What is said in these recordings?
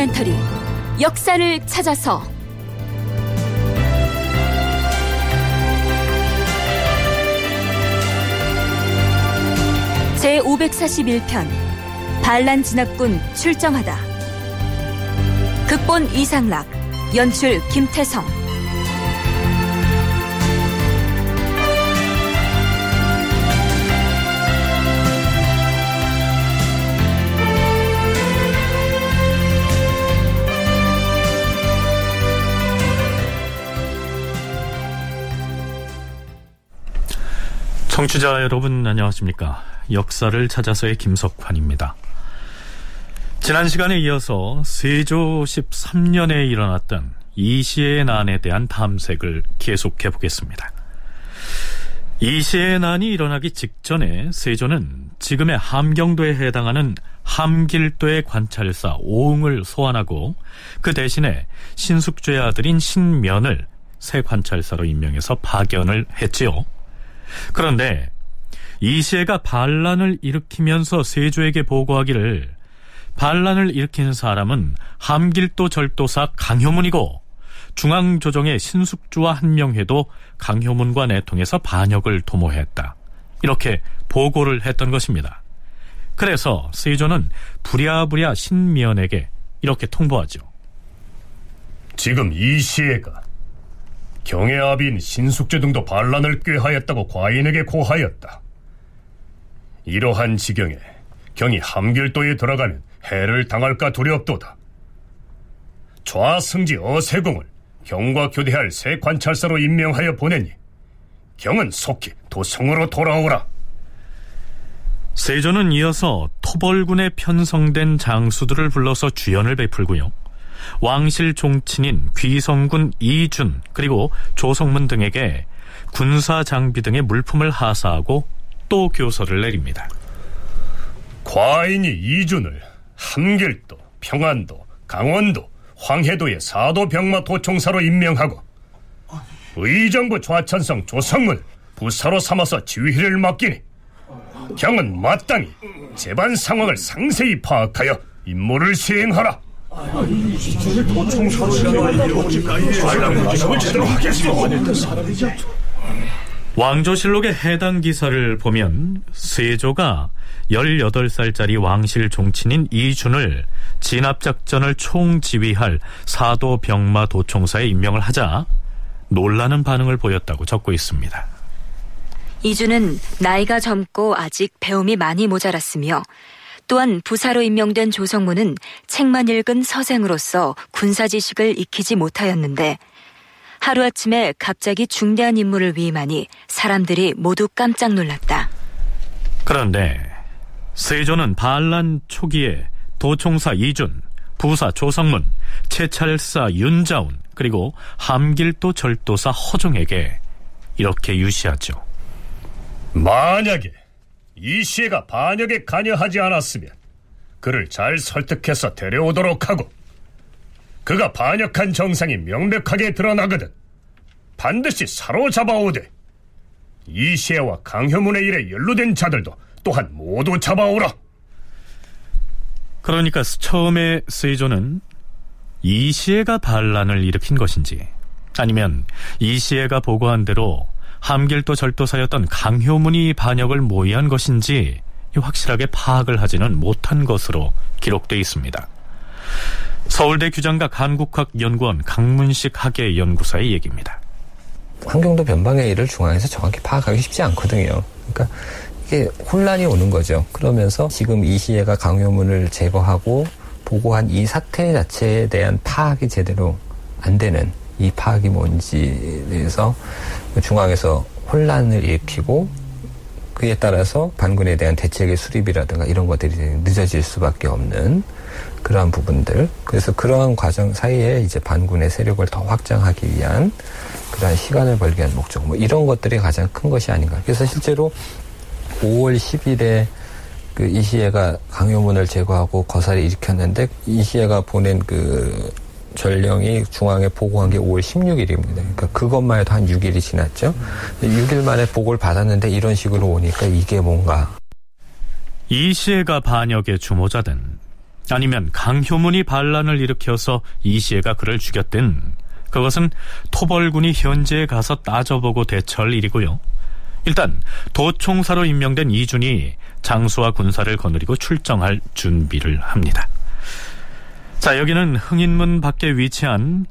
다큐멘터리 역사를 찾아서. 제 541편 반란 진압군 출정하다. 극본 이상락 연출 김태성 청취자 여러분 안녕하십니까? 역사를 찾아서의 김석환입니다. 지난 시간에 이어서 세조 13년에 일어났던 이시의 난에 대한 탐색을 계속해 보겠습니다. 이시의 난이 일어나기 직전에 세조는 지금의 함경도에 해당하는 함길도의 관찰사 오응을 소환하고 그 대신에 신숙주의 아들인 신면을 새 관찰사로 임명해서 파견을 했지요. 그런데 이시애가 반란을 일으키면서 세조에게 보고하기를 반란을 일으킨 사람은 함길도 절도사 강효문이고 중앙조정의 신숙주와 한명회도 강효문과 내통해서 반역을 도모했다. 이렇게 보고를 했던 것입니다. 그래서 세조는 부랴부랴 신미연에게 이렇게 통보하죠. 지금 이시애가 경의 아비인 신숙주 등도 반란을 꾀하였다고 과인에게 고하였다. 이러한 지경에 경이 함길도에 들어가면 해를 당할까 두렵도다. 좌승지 어세공을 경과 교대할 새 관찰사로 임명하여 보내니 경은 속히 도성으로 돌아오라. 세조는 이어서 토벌군에 편성된 장수들을 불러서 주연을 베풀고요. 왕실 종친인 귀성군 이준 그리고 조성문 등에게 군사 장비 등의 물품을 하사하고 또 교서를 내립니다. 과인이 이준을 함길도, 평안도, 강원도, 황해도의 사도병마 도총사로 임명하고 의정부 좌천성 조성문 부사로 삼아서 지휘를 맡기니 경은 마땅히 재반 상황을 상세히 파악하여 임무를 시행하라. 왕조실록의 해당 기사를 보면 세조가 18살짜리 왕실 종친인 이준을 진압작전을 총지휘할 사도 병마 도총사에 임명을 하자 놀라는 반응을 보였다고 적고 있습니다. 이준은 나이가 젊고 아직 배움이 많이 모자랐으며 또한 부사로 임명된 조성무는 책만 읽은 서생으로서 군사 지식을 익히지 못하였는데 하루아침에 갑자기 중대한 임무를 위임하니 사람들이 모두 깜짝 놀랐다. 그런데 세조는 반란 초기에 도총사 이준, 부사 조성문, 채찰사 윤자운, 그리고 함길도 절도사 허종에게 이렇게 유시하죠. 만약에 이시애가 반역에 관여하지 않았으면 그를 잘 설득해서 데려오도록 하고 그가 반역한 정상이 명백하게 드러나거든 반드시 사로잡아오되 이시애와 강효문의 일에 연루된 자들도 또한 모두 잡아오라. 그러니까 처음에 세조는 이시애가 반란을 일으킨 것인지 아니면 이시애가 보고한 대로 함길도 절도사였던 강효문이 반역을 모의한 것인지 확실하게 파악을 하지는 못한 것으로 기록되어 있습니다. 서울대 규장각 한국학연구원 강문식 학예 연구사의 얘기입니다. 환경도 변방의 일을 중앙에서 정확히 파악하기 쉽지 않거든요. 그러니까 이게 혼란이 오는 거죠. 그러면서 지금 이시애가 강효문을 제거하고 보고한 이 사태 자체에 대한 파악이 제대로 안 되는 이 파악이 뭔지에 대해서 중앙에서 혼란을 일으키고 그에 따라서 반군에 대한 대책의 수립이라든가 이런 것들이 늦어질 수밖에 없는 그러한 부분들. 그래서 그러한 과정 사이에 이제 반군의 세력을 더 확장하기 위한 그러한 시간을 벌기 위한 목적. 뭐 이런 것들이 가장 큰 것이 아닌가. 그래서 실제로 5월 10일에 그 이시애가 강요문을 제거하고 거사를 일으켰는데 이시애가 보낸 그 전령이 중앙에 보고한 게 5월 16일입니다. 그러니까 그것만 해도 한 6일이 지났죠. 6일 만에 보고를 받았는데 이런 식으로 오니까 이게 뭔가. 이시애가 반역의 주모자든 아니면 강효문이 반란을 일으켜서 이시애가 그를 죽였든 그것은 토벌군이 현재에 가서 따져보고 대처할 일이고요. 일단 도총사로 임명된 이준이 장수와 군사를 거느리고 출정할 준비를 합니다. 자, 여기는 흥인문 밖에 위치한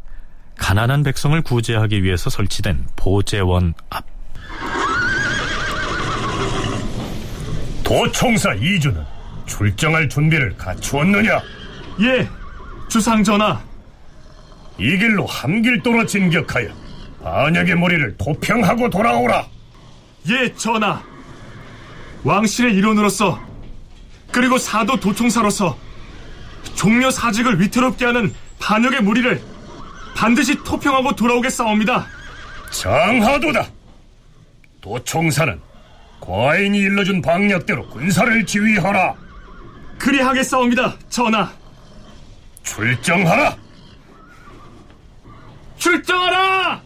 가난한 백성을 구제하기 위해서 설치된 보재원 앞. 도총사 이주는 출정할 준비를 갖추었느냐? 예, 주상 전하. 이 길로 함길도로 진격하여 반역의 무리를 도평하고 돌아오라. 예, 전하. 왕실의 일원으로서 그리고 사도 도총사로서 종묘 사직을 위태롭게 하는 반역의 무리를 반드시 토평하고 돌아오겠사옵니다. 장하도다. 도총사는 과인이 일러준 방역대로 군사를 지휘하라. 그리하겠사옵니다, 전하. 출정하라. 출정하라!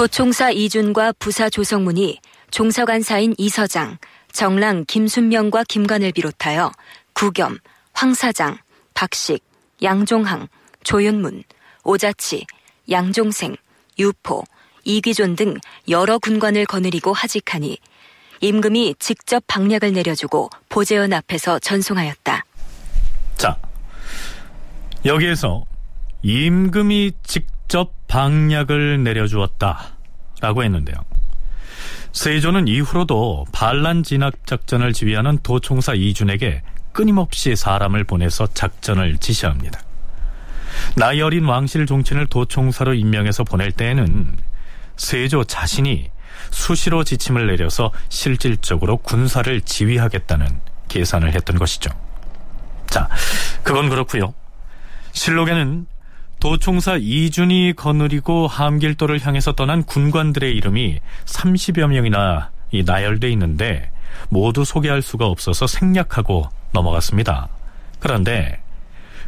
도총사 이준과 부사 조성문이 종서관사인 이서장, 정랑 김순명과 김관을 비롯하여 구겸, 황사장, 박식, 양종항, 조윤문, 오자치, 양종생, 유포, 이귀존 등 여러 군관을 거느리고 하직하니 임금이 직접 방략을 내려주고 보재원 앞에서 전송하였다. 자, 여기에서 임금이 직접 방략을 내려주었다. 라고 했는데요. 세조는 이후로도 반란 진압 작전을 지휘하는 도총사 이준에게 끊임없이 사람을 보내서 작전을 지시합니다. 나이 어린 왕실 종친을 도총사로 임명해서 보낼 때에는 세조 자신이 수시로 지침을 내려서 실질적으로 군사를 지휘하겠다는 계산을 했던 것이죠. 자, 그건 그렇고요. 실록에는 도총사 이준이 거느리고 함길도를 향해서 떠난 군관들의 이름이 30여 명이나 나열돼 있는데 모두 소개할 수가 없어서 생략하고 넘어갔습니다. 그런데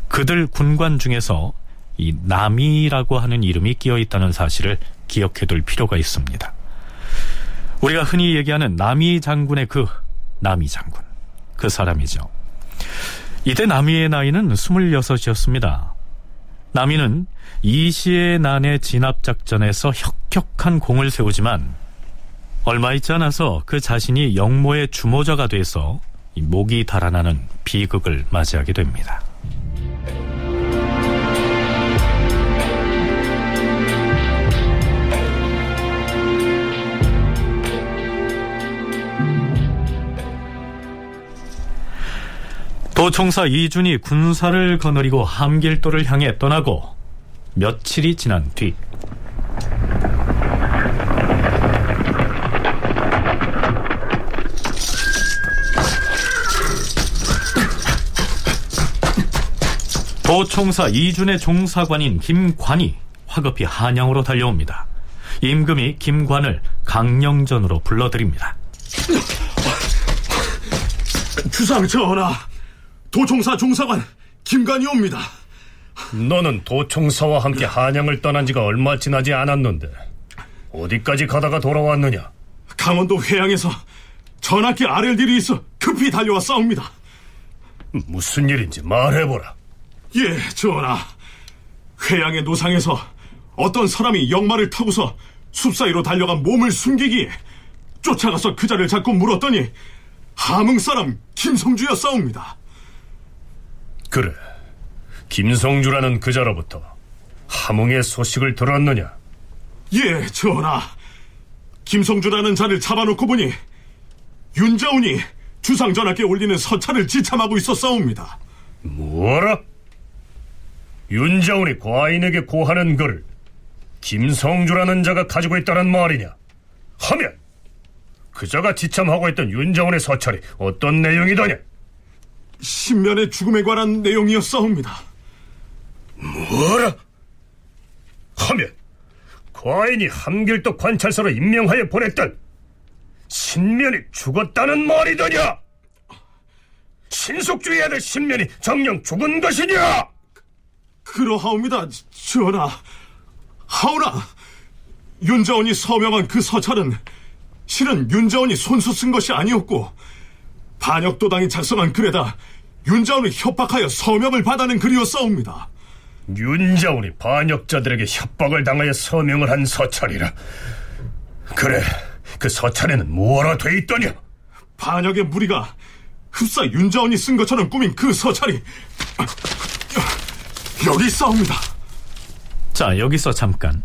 그들 군관 중에서 이 남이라고 하는 이름이 끼어 있다는 사실을 기억해 둘 필요가 있습니다. 우리가 흔히 얘기하는 남이 장군의 그 남이 장군. 그 사람이죠. 이때 남이의 나이는 26이었습니다. 남이는 이시의 난의 진압 작전에서 혁혁한 공을 세우지만 얼마 있지 않아서 그 자신이 영모의 주모자가 돼서 목이 달아나는 비극을 맞이하게 됩니다. 도총사 이준이 군사를 거느리고 함길도를 향해 떠나고 며칠이 지난 뒤 도총사 이준의 종사관인 김관이 화급히 한양으로 달려옵니다. 임금이 김관을 강령전으로 불러들입니다. 주상 전하, 도총사 종사관 김관이옵니다. 너는 도총사와 함께 한양을 떠난 지가 얼마 지나지 않았는데 어디까지 가다가 돌아왔느냐? 강원도 회양에서 아랠 일이 있어 급히 달려와 싸웁니다. 무슨 일인지 말해보라. 예, 전하. 회양의 노상에서 어떤 사람이 역마를 타고서 숲 사이로 달려간 몸을 숨기기에 쫓아가서 그 자를 잡고 물었더니 함흥 사람 김성주였사옵니다. 그래. 김성주라는 그자로부터 함흥의 소식을 들었느냐? 예, 전하. 김성주라는 자를 잡아놓고 보니 윤자운이 주상 전하께 올리는 서찰을 지참하고 있었사옵니다. 뭐라? 윤자운이 과인에게 고하는 글을 김성주라는 자가 가지고 있다는 말이냐? 하면 그자가 지참하고 있던 윤자운의 서찰이 어떤 내용이더냐? 신면의 죽음에 관한 내용이었사옵니다. 뭐라? 하면 과인이 함길도 관찰사로 임명하여 보냈던 신면이 죽었다는 말이더냐? 신속주의 아들 신면이 정녕 죽은 것이냐? 그러하옵니다, 전하. 하오나, 윤자원이 서명한 그 서찰은 실은 윤자원이 손수 쓴 것이 아니었고 반역도당이 작성한 글에다 윤자원을 협박하여 서명을 받아낸 글이었사옵니다. 윤자운이 반역자들에게 협박을 당하여 서명을 한 서찰이라. 그래, 그 서찰에는 뭐라 돼 있더냐? 반역의 무리가 흡사 윤자원이 쓴 것처럼 꾸민 그 서찰이 여기 있사옵니다. 자, 여기서 잠깐.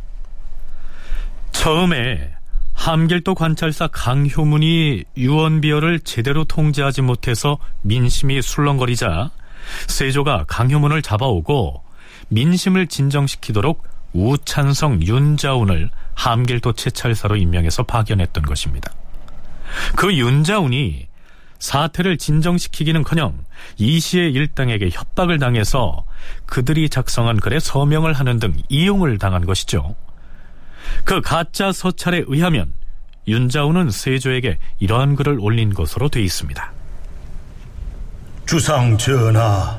처음에 함길도 관찰사 강효문이 유언비어를 제대로 통제하지 못해서 민심이 술렁거리자 세조가 강효문을 잡아오고 민심을 진정시키도록 우찬성 윤자운을 함길도 채찰사로 임명해서 파견했던 것입니다. 그 윤자운이 사태를 진정시키기는커녕 이시의 일당에게 협박을 당해서 그들이 작성한 글에 서명을 하는 등 이용을 당한 것이죠. 그 가짜 서찰에 의하면 윤자운은 세조에게 이러한 글을 올린 것으로 돼 있습니다. 주상 전하,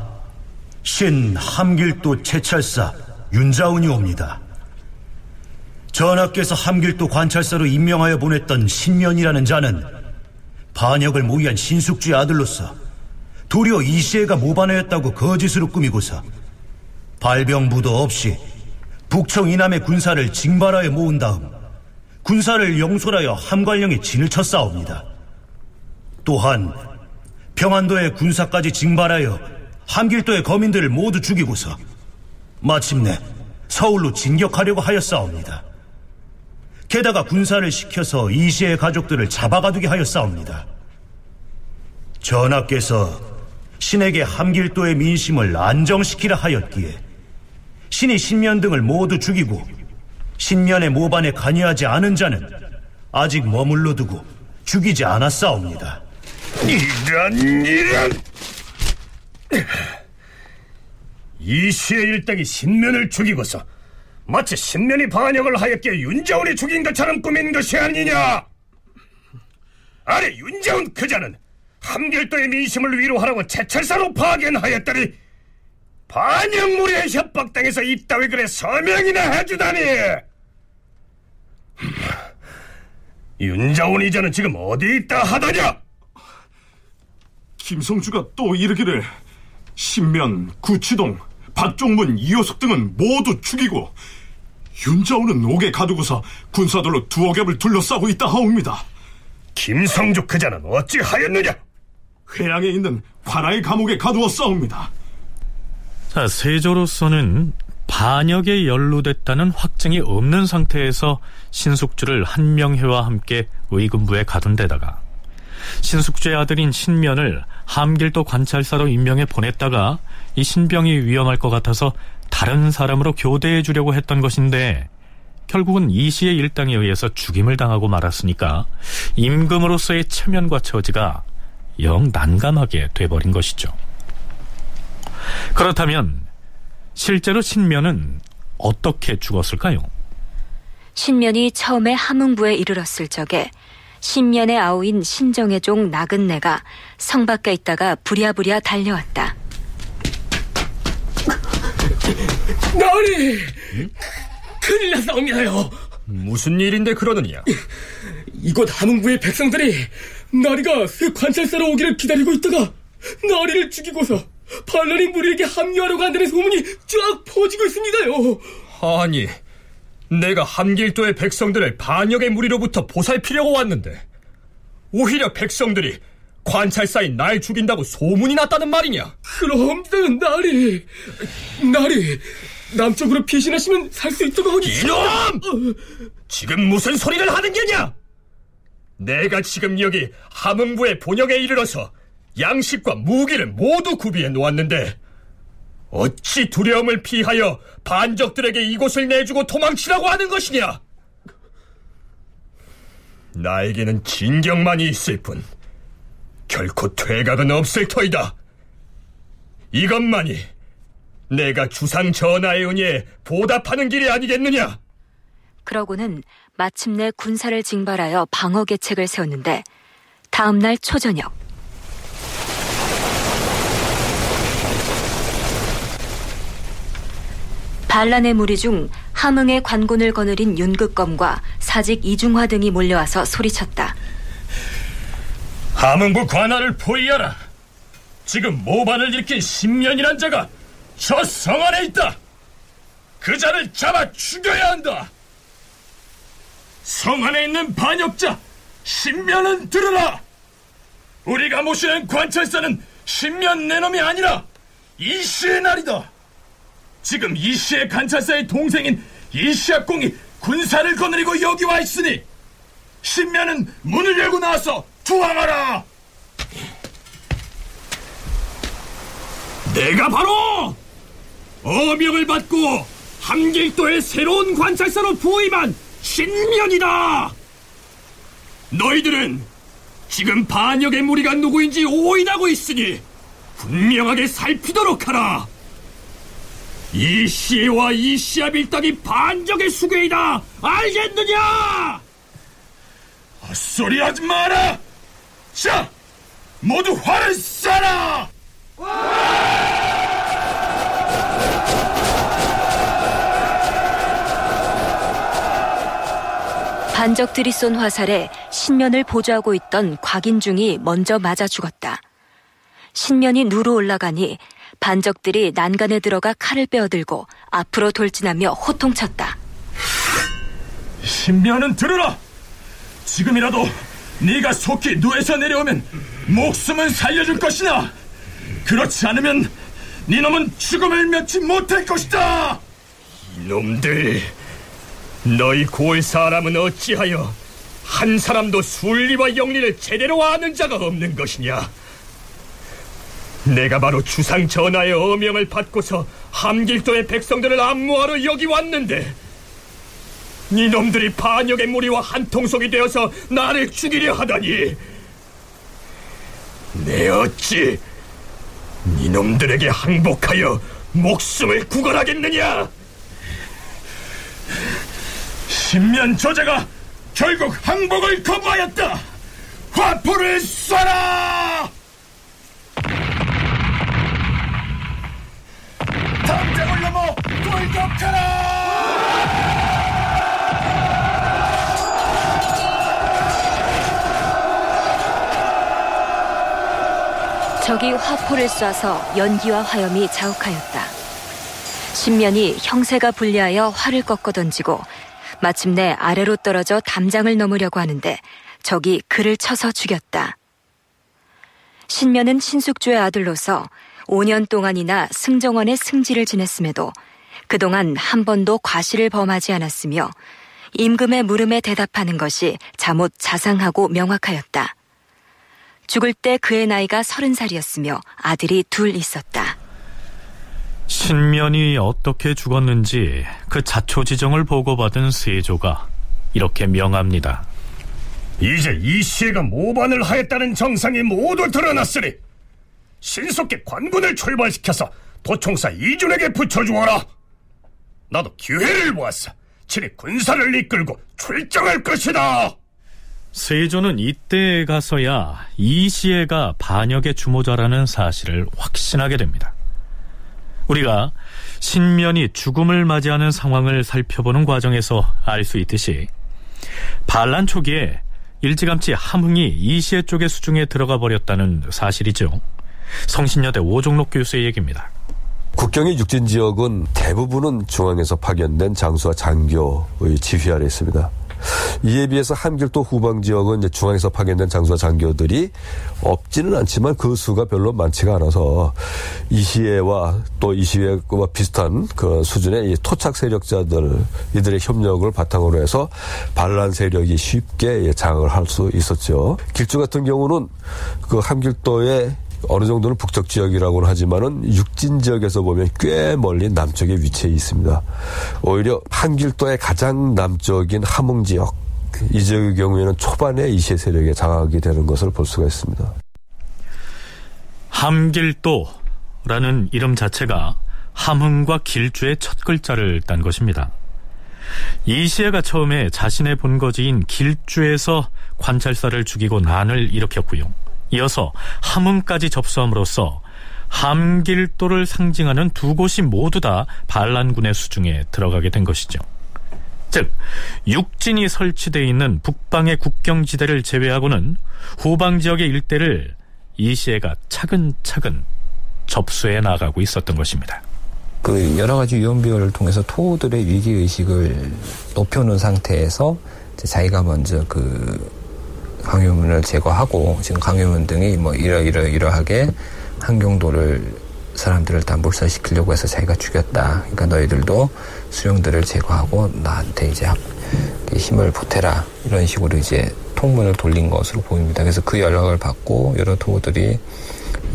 신 함길도 채찰사 윤자운이 옵니다. 전하께서 함길도 관찰사로 임명하여 보냈던 신면이라는 자는 반역을 모의한 신숙주의 아들로서 도리어 이시애가 모반하였다고 거짓으로 꾸미고서 발병부도 없이 북청 이남의 군사를 징발하여 모은 다음 군사를 영솔하여 함관령에 진을 쳤사옵니다. 또한 평안도의 군사까지 징발하여 함길도의 거민들을 모두 죽이고서 마침내 서울로 진격하려고 하였사옵니다. 게다가 군사를 시켜서 이시의 가족들을 잡아가두게 하였사옵니다. 전하께서 신에게 함길도의 민심을 안정시키라 하였기에 신이 신면 등을 모두 죽이고 신면의 모반에 관여하지 않은 자는 아직 머물러 두고 죽이지 않았사옵니다. 이런 이런 이시의 일당이 신면을 죽이고서 마치 신면이 반역을 하였기에 윤자운이 죽인 것처럼 꾸민 것이 아니냐? 아니 윤자운 그자는 함길도의 민심을 위로하라고 채찰사로 파견하였더니 반역무리의 협박당해서 이따위 글에 서명이나 해주다니! 윤자운 이자는 지금 어디 있다 하더냐? 김성주가 또 이르기를 신면, 구치동, 박종문, 이호석 등은 모두 죽이고 윤자운은 옥에 가두고서 군사들로 두어 겹을 둘러싸고 있다 하옵니다. 김성주 그자는 어찌 하였느냐? 회양에 있는 관아의 감옥에 가두었사옵니다. 자, 세조로서는 반역에 연루됐다는 확증이 없는 상태에서 신숙주를 한명회와 함께 의군부에 가둔 데다가 신숙주의 아들인 신면을 함길도 관찰사로 임명해 보냈다가 이 신병이 위험할 것 같아서 다른 사람으로 교대해 주려고 했던 것인데 결국은 이시의 일당에 의해서 죽임을 당하고 말았으니까 임금으로서의 체면과 처지가 영 난감하게 돼버린 것이죠. 그렇다면 실제로 신면은 어떻게 죽었을까요? 신면이 처음에 함흥부에 이르렀을 적에 신면의 아우인 신정의 종 나근내가 성 밖에 있다가 부랴부랴 달려왔다. 나으리! 큰일 났사옵니다요. 무슨 일인데 그러느냐? 이곳 함흥부의 백성들이 나리가 새 관찰사로 오기를 기다리고 있다가 나리를 죽이고서 반란이 무리에게 합류하려고 한다는 소문이 쫙 퍼지고 있습니다요. 아니, 내가 함길도의 백성들을 반역의 무리로부터 보살피려고 왔는데 오히려 백성들이 관찰사인 날 죽인다고 소문이 났다는 말이냐? 그럼 나리, 나리, 남쪽으로 피신하시면 살 수 있다고 하니 이놈! 지금 무슨 소리를 하는 게냐? 내가 지금 여기 함흥부의 본역에 이르러서 양식과 무기를 모두 구비해 놓았는데 어찌 두려움을 피하여 반적들에게 이곳을 내주고 도망치라고 하는 것이냐? 나에게는 진경만이 있을 뿐 결코 퇴각은 없을 터이다. 이것만이 내가 주상 전하의 은혜에 보답하는 길이 아니겠느냐? 그러고는 마침내 군사를 징발하여 방어 계책을 세웠는데 다음날 초저녁 반란의 무리 중 함흥의 관군을 거느린 윤극검과 사직 이중화 등이 몰려와서 소리쳤다. 함흥부 관할을 포위하라. 지금 모반을 일으킨 신면이란 자가 저 성 안에 있다. 그 자를 잡아 죽여야 한다. 성 안에 있는 반역자 신면은 들으라. 우리가 모시는 관찰사는 신면 내놈이 아니라 이씨의 날이다. 지금 이씨의 관찰사의 동생인 이씨학공이 군사를 거느리고 여기 와 있으니 신면은 문을 열고 나와서 투항하라. 내가 바로 어명을 받고 함길도의 새로운 관찰사로 부임한 신면이다. 너희들은 지금 반역의 무리가 누구인지 오인하고 있으니 분명하게 살피도록 하라. 이 씨와 이씨아 빌딱이 반적의 수괴이다. 알겠느냐? 헛소리 하지 마라. 자, 모두 활을 쏴라. 반적들이 쏜 화살에 신면을 보조하고 있던 곽인중이 먼저 맞아 죽었다. 신면이 누르 올라가니 반적들이 난간에 들어가 칼을 빼어들고 앞으로 돌진하며 호통쳤다. 신면은 들으라. 지금이라도 네가 속히 누에서 내려오면 목숨은 살려줄 것이나 그렇지 않으면 네 놈은 죽음을 면치 못할 것이다. 이놈들, 너희 고을 사람은 어찌하여 한 사람도 순리와 영리를 제대로 아는 자가 없는 것이냐? 내가 바로 주상 전하의 어명을 받고서 함길도의 백성들을 안무하러 여기 왔는데 니놈들이 반역의 무리와 한통속이 되어서 나를 죽이려 하다니. 내 어찌 니놈들에게 항복하여 목숨을 구걸하겠느냐? 신면 저자가 결국 항복을 거부하였다. 화포를 쏴라 담장을 넘어 돌격하라 적이 화포를 쏴서 연기와 화염이 자욱하였다. 신면이 형세가 불리하여 활을 꺾어 던지고 마침내 아래로 떨어져 담장을 넘으려고 하는데 적이 그를 쳐서 죽였다. 신면은 신숙주의 아들로서 5년 동안이나 승정원의 승지를 지냈음에도 그동안 한 번도 과실을 범하지 않았으며 임금의 물음에 대답하는 것이 자못 자상하고 명확하였다. 죽을 때 그의 나이가 서른 살이었으며 아들이 둘 있었다. 신면이 어떻게 죽었는지 그 자초지정을 보고받은 세조가 이렇게 명합니다. 이제 이씨가 모반을 하였다는 정상이 모두 드러났으니 신속히 관군을 출발시켜서 도총사 이준에게 붙여주어라. 나도 기회를 모았어. 친히 군사를 이끌고 출정할 것이다. 세조는 이때에 가서야 이시애가 반역의 주모자라는 사실을 확신하게 됩니다. 우리가 신면이 죽음을 맞이하는 상황을 살펴보는 과정에서 알 수 있듯이 반란 초기에 일찌감치 함흥이 이시애 쪽의 수중에 들어가 버렸다는 사실이죠. 성신여대 오종록 교수의 얘기입니다. 국경의 육진 지역은 대부분은 중앙에서 파견된 장수와 장교의 지휘 아래 있습니다. 이에 비해서 한길도 후방 지역은 이제 중앙에서 파견된 장수와 장교들이 없지는 않지만 그 수가 별로 많지가 않아서 이시애와 또 이시애와 비슷한 그 수준의 토착 세력자들 이들의 협력을 바탕으로 해서 반란 세력이 쉽게 장악을 할 수 있었죠. 길주 같은 경우는 그 함길도의 어느 정도는 북쪽 지역이라고는 하지만은 육진 지역에서 보면 꽤 멀리 남쪽에 위치해 있습니다. 오히려 한길도의 가장 남쪽인 함흥 지역 이 지역의 경우에는 초반에 이시의 세력에 장악이 되는 것을 볼 수가 있습니다. 함길도라는 이름 자체가 함흥과 길주의 첫 글자를 딴 것입니다. 이시애가 처음에 자신의 본거지인 길주에서 관찰사를 죽이고 난을 일으켰고요. 이어서 함흥까지 접수함으로써 함길도를 상징하는 두 곳이 모두 다 반란군의 수중에 들어가게 된 것이죠. 즉 육진이 설치되어 있는 북방의 국경지대를 제외하고는 후방 지역의 일대를 이시에가 차근차근 접수해 나가고 있었던 것입니다. 그 여러 가지 위험 비율을 통해서 토들의 위기 의식을 높여놓은 상태에서 자기가 먼저 그 강요문을 제거하고 지금 강요문 등이 뭐 이러 이러 이러하게 한경도를 사람들을 다 몰살시키려고 해서 자기가 죽였다. 그러니까 너희들도 수령들을 제거하고 나한테 이제 힘을 보태라. 이런 식으로 이제 통문을 돌린 것으로 보입니다. 그래서 그 연락을 받고 여러 토호들이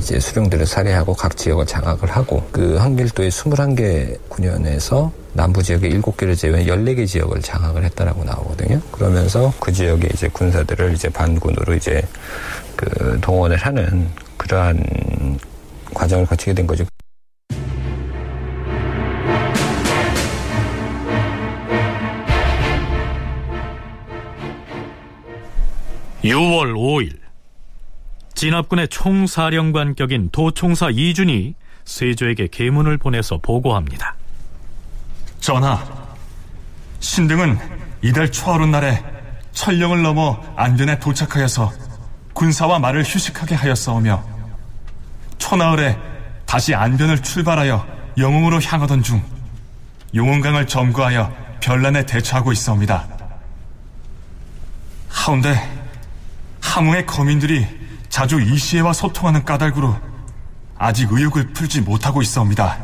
이제 수령들을 살해하고 각 지역을 장악을 하고 그 한길도의 21개 군현에서 남부 지역의 7개를 제외한 14개 지역을 장악을 했다라고 나오거든요. 그러면서 그 지역에 이제 군사들을 이제 반군으로 이제 그 동원을 하는 그러한 과정을 거치게 된 거죠. 6월 5일 진압군의 총사령관격인 도총사 이준이 세조에게 계문을 보내서 보고합니다. 전하, 신등은 이달 초하룻 날에 천령을 넘어 안변에 도착하여서 군사와 말을 휴식하게 하였사오며 초나흘에 다시 안변을 출발하여 영웅으로 향하던 중 용원강을 점거하여 별난에 대처하고 있사옵니다. 하운데 함흥의 거민들이 자주 이시에와 소통하는 까닭으로 아직 의욕을 풀지 못하고 있사옵니다.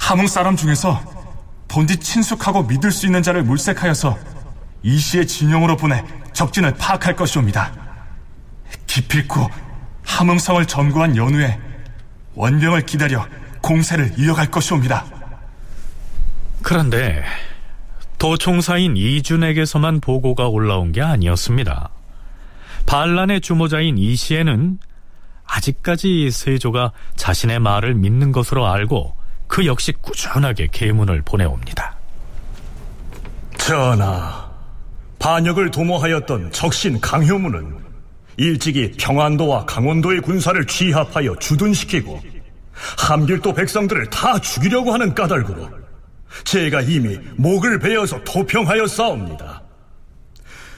함흥 사람 중에서 본디 친숙하고 믿을 수 있는 자를 물색하여서 이시의 진영으로 보내 적진을 파악할 것이옵니다. 기필코 함흥성을 점거한 연후에 원병을 기다려 공세를 이어갈 것이옵니다. 그런데 도총사인 이준에게서만 보고가 올라온 게 아니었습니다. 반란의 주모자인 이시에는 아직까지 세조가 자신의 말을 믿는 것으로 알고 그 역시 꾸준하게 계문을 보내옵니다. 전하, 반역을 도모하였던 적신 강효문은 일찍이 평안도와 강원도의 군사를 취합하여 주둔시키고 함길도 백성들을 다 죽이려고 하는 까닭으로 제가 이미 목을 베어서 토평하여 싸웁니다.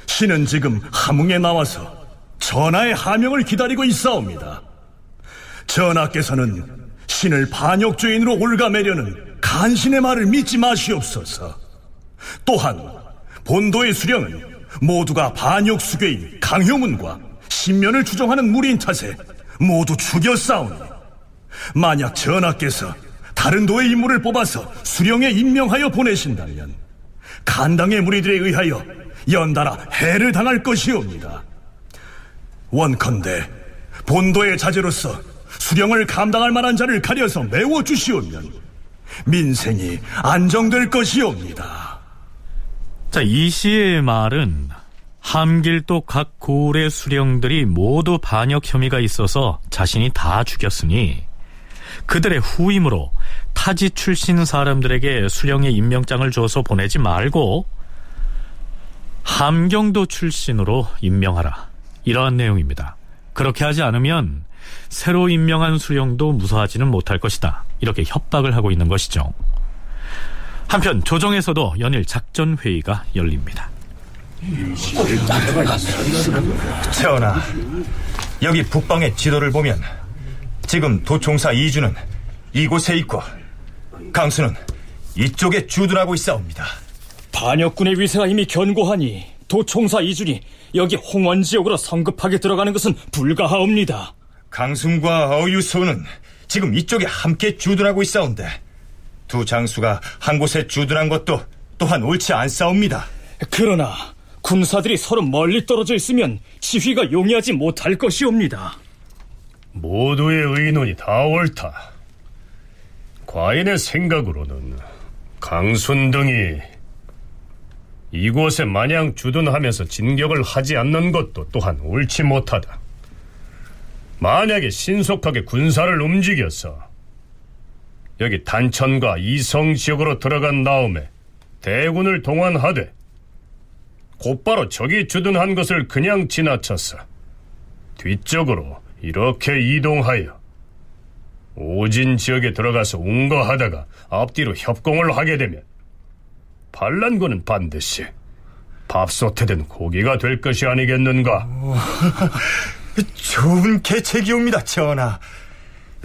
신은 지금 함흥에 나와서 전하의 하명을 기다리고 있사옵니다. 전하께서는 신을 반역죄인으로 올가매려는 간신의 말을 믿지 마시옵소서. 또한 본도의 수령은 모두가 반역 수괴인 강효문과 신면을 주정하는 무리인 탓에 모두 죽여 싸우니 만약 전하께서 다른 도의 인물을 뽑아서 수령에 임명하여 보내신다면 간당의 무리들에 의하여 연달아 해를 당할 것이옵니다. 원컨대 본도의 자제로서 수령을 감당할 만한 자를 가려서 메워 주시오면 민생이 안정될 것이옵니다. 자, 이 시의 말은 함길도 각 고을의 수령들이 모두 반역 혐의가 있어서 자신이 다 죽였으니 그들의 후임으로 타지 출신 사람들에게 수령의 임명장을 줘서 보내지 말고 함경도 출신으로 임명하라. 이러한 내용입니다. 그렇게 하지 않으면 새로 임명한 수령도 무사하지는 못할 것이다. 이렇게 협박을 하고 있는 것이죠. 한편 조정에서도 연일 작전 회의가 열립니다. 전하, 여기 북방의 지도를 보면 지금 도총사 이주는 이곳에 있고 강수는 이쪽에 주둔하고 있사옵니다. 반역군의 위세가 이미 견고하니 도총사 이준이 여기 홍원 지역으로 성급하게 들어가는 것은 불가하옵니다. 강순과 어유소는 지금 이쪽에 함께 주둔하고 있사온데 두 장수가 한 곳에 주둔한 것도 또한 옳지 않사옵니다. 그러나 군사들이 서로 멀리 떨어져 있으면 지휘가 용이하지 못할 것이옵니다. 모두의 의논이 다 옳다. 과인의 생각으로는 강순 등이 이곳에 마냥 주둔하면서 진격을 하지 않는 것도 또한 옳지 못하다. 만약에 신속하게 군사를 움직여서 여기 단천과 이성 지역으로 들어간 다음에 대군을 동원하되 곧바로 적이 주둔한 것을 그냥 지나쳤어. 뒤쪽으로 이렇게 이동하여 오진 지역에 들어가서 운거하다가 앞뒤로 협공을 하게 되면 반란군은 반드시 밥솥에 든 고기가 될 것이 아니겠는가? 좋은 계책이옵니다, 전하.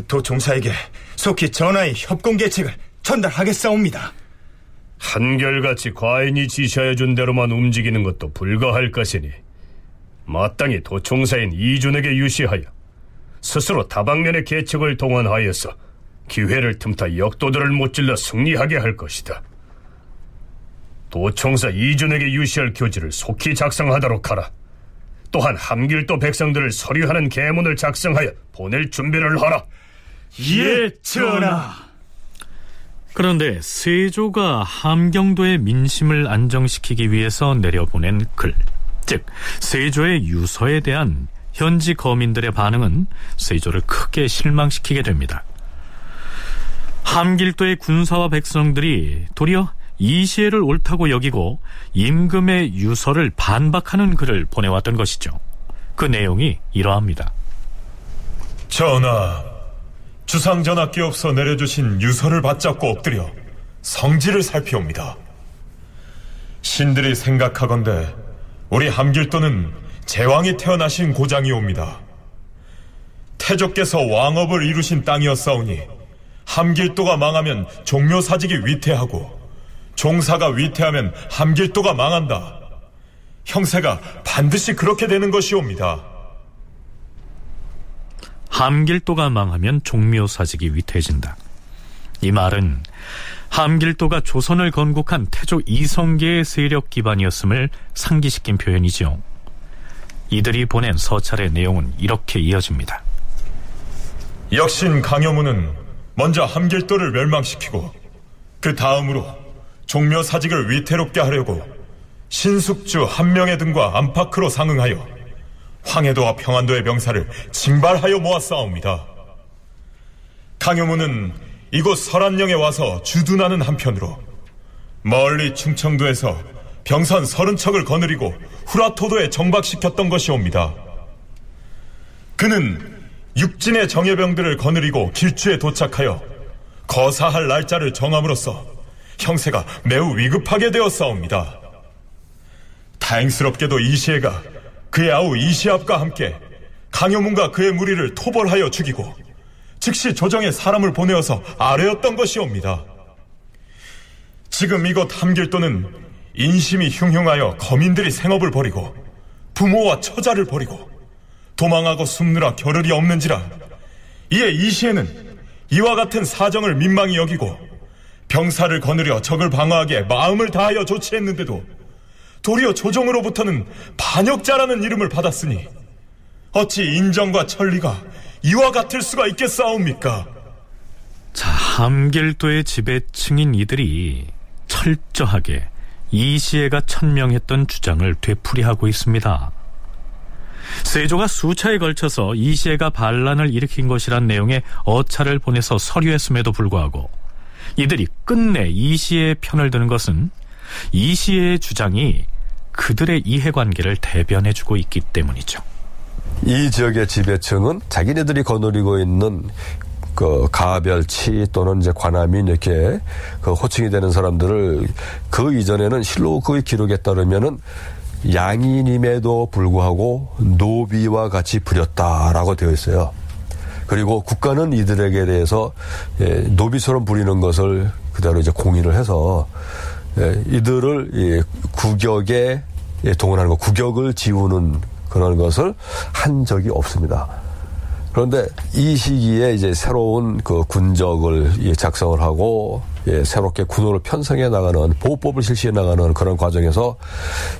도총사에게 속히 전하의 협공 계책을 전달하겠사옵니다. 한결같이 과인이 지시하여준 대로만 움직이는 것도 불가할 것이니 마땅히 도총사인 이준에게 유시하여 스스로 다방면의 계책을 동원하여서 기회를 틈타 역도들을 못질러 승리하게 할 것이다. 도총사 이준에게 유시할 교지를 속히 작성하도록 하라. 또한 함길도 백성들을 서류하는 계문을 작성하여 보낼 준비를 하라. 예, 전하. 그런데 세조가 함경도의 민심을 안정시키기 위해서 내려보낸 글, 즉 세조의 유서에 대한 현지 거민들의 반응은 세조를 크게 실망시키게 됩니다. 함길도의 군사와 백성들이 도리어 이 시해를 옳다고 여기고 임금의 유서를 반박하는 글을 보내왔던 것이죠. 그 내용이 이러합니다. 전하, 주상전하께없어 내려주신 유서를 받잡고 엎드려 성질을 살피옵니다. 신들이 생각하건대 우리 함길도는 제왕이 태어나신 고장이옵니다. 태조께서 왕업을 이루신 땅이었사오니 함길도가 망하면 종묘사직이 위태하고 종사가 위태하면 함길도가 망한다. 형세가 반드시 그렇게 되는 것이옵니다. 함길도가 망하면 종묘사직이 위태해진다. 이 말은 함길도가 조선을 건국한 태조 이성계의 세력 기반이었음을 상기시킨 표현이죠. 이들이 보낸 서찰의 내용은 이렇게 이어집니다. 역신 강여무는 먼저 함길도를 멸망시키고 그 다음으로 종묘 사직을 위태롭게 하려고 신숙주 한명회 등과 안팎으로 상응하여 황해도와 평안도의 병사를 징발하여 모았사옵니다. 강효무는 이곳 설안령에 와서 주둔하는 한편으로 멀리 충청도에서 병선 서른 척을 거느리고 후라토도에 정박시켰던 것이옵니다. 그는 육진의 정예병들을 거느리고 길주에 도착하여 거사할 날짜를 정함으로써 형세가 매우 위급하게 되었사옵니다. 다행스럽게도 이시애가 그의 아우 이시압과 함께 강효문과 그의 무리를 토벌하여 죽이고 즉시 조정에 사람을 보내어서 아뢰었던 것이옵니다. 지금 이곳 함길도는 인심이 흉흉하여 거민들이 생업을 버리고 부모와 처자를 버리고 도망하고 숨느라 겨를이 없는지라 이에 이시에는 이와 같은 사정을 민망히 여기고 병사를 거느려 적을 방어하기에 마음을 다하여 조치했는데도 도리어 조정으로부터는 반역자라는 이름을 받았으니 어찌 인정과 천리가 이와 같을 수가 있겠사옵니까? 자, 함길도의 지배층인 이들이 철저하게 이시애가 천명했던 주장을 되풀이하고 있습니다. 세조가 수차에 걸쳐서 이시애가 반란을 일으킨 것이란 내용의 어차를 보내서 서류했음에도 불구하고 이들이 끝내 이시애의 편을 드는 것은 이시애의 주장이 그들의 이해관계를 대변해주고 있기 때문이죠. 이 지역의 지배층은 자기네들이 거느리고 있는 그 가별치 또는 이제 관아민 이렇게 그 호칭이 되는 사람들을 그 이전에는 실록의 기록에 따르면은 양인임에도 불구하고 노비와 같이 부렸다라고 되어 있어요. 그리고 국가는 이들에게 대해서 예, 노비처럼 부리는 것을 그대로 이제 공인을 해서 예, 이들을 국격에 예, 동원하는 것, 국격을 지우는 그런 것을 한 적이 없습니다. 그런데 이 시기에 이제 새로운 그 군적을 작성을 하고 예, 새롭게 군호를 편성해 나가는 보호법을 실시해 나가는 그런 과정에서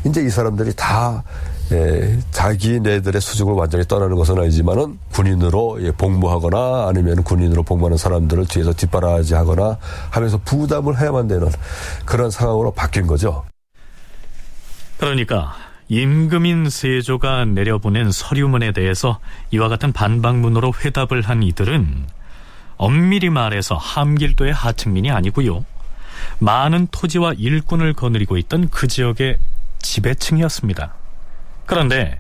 이제 이 사람들이 다 예, 자기네들의 수직을 완전히 떠나는 것은 아니지만은 군인으로 예, 복무하거나 아니면 군인으로 복무하는 사람들을 뒤에서 뒷바라지하거나 하면서 부담을 해야만 되는 그런 상황으로 바뀐 거죠. 그러니까 임금인 세조가 내려보낸 서류문에 대해서 이와 같은 반박문으로 회답을 한 이들은 엄밀히 말해서 함길도의 하층민이 아니고요. 많은 토지와 일꾼을 거느리고 있던 그 지역의 지배층이었습니다. 그런데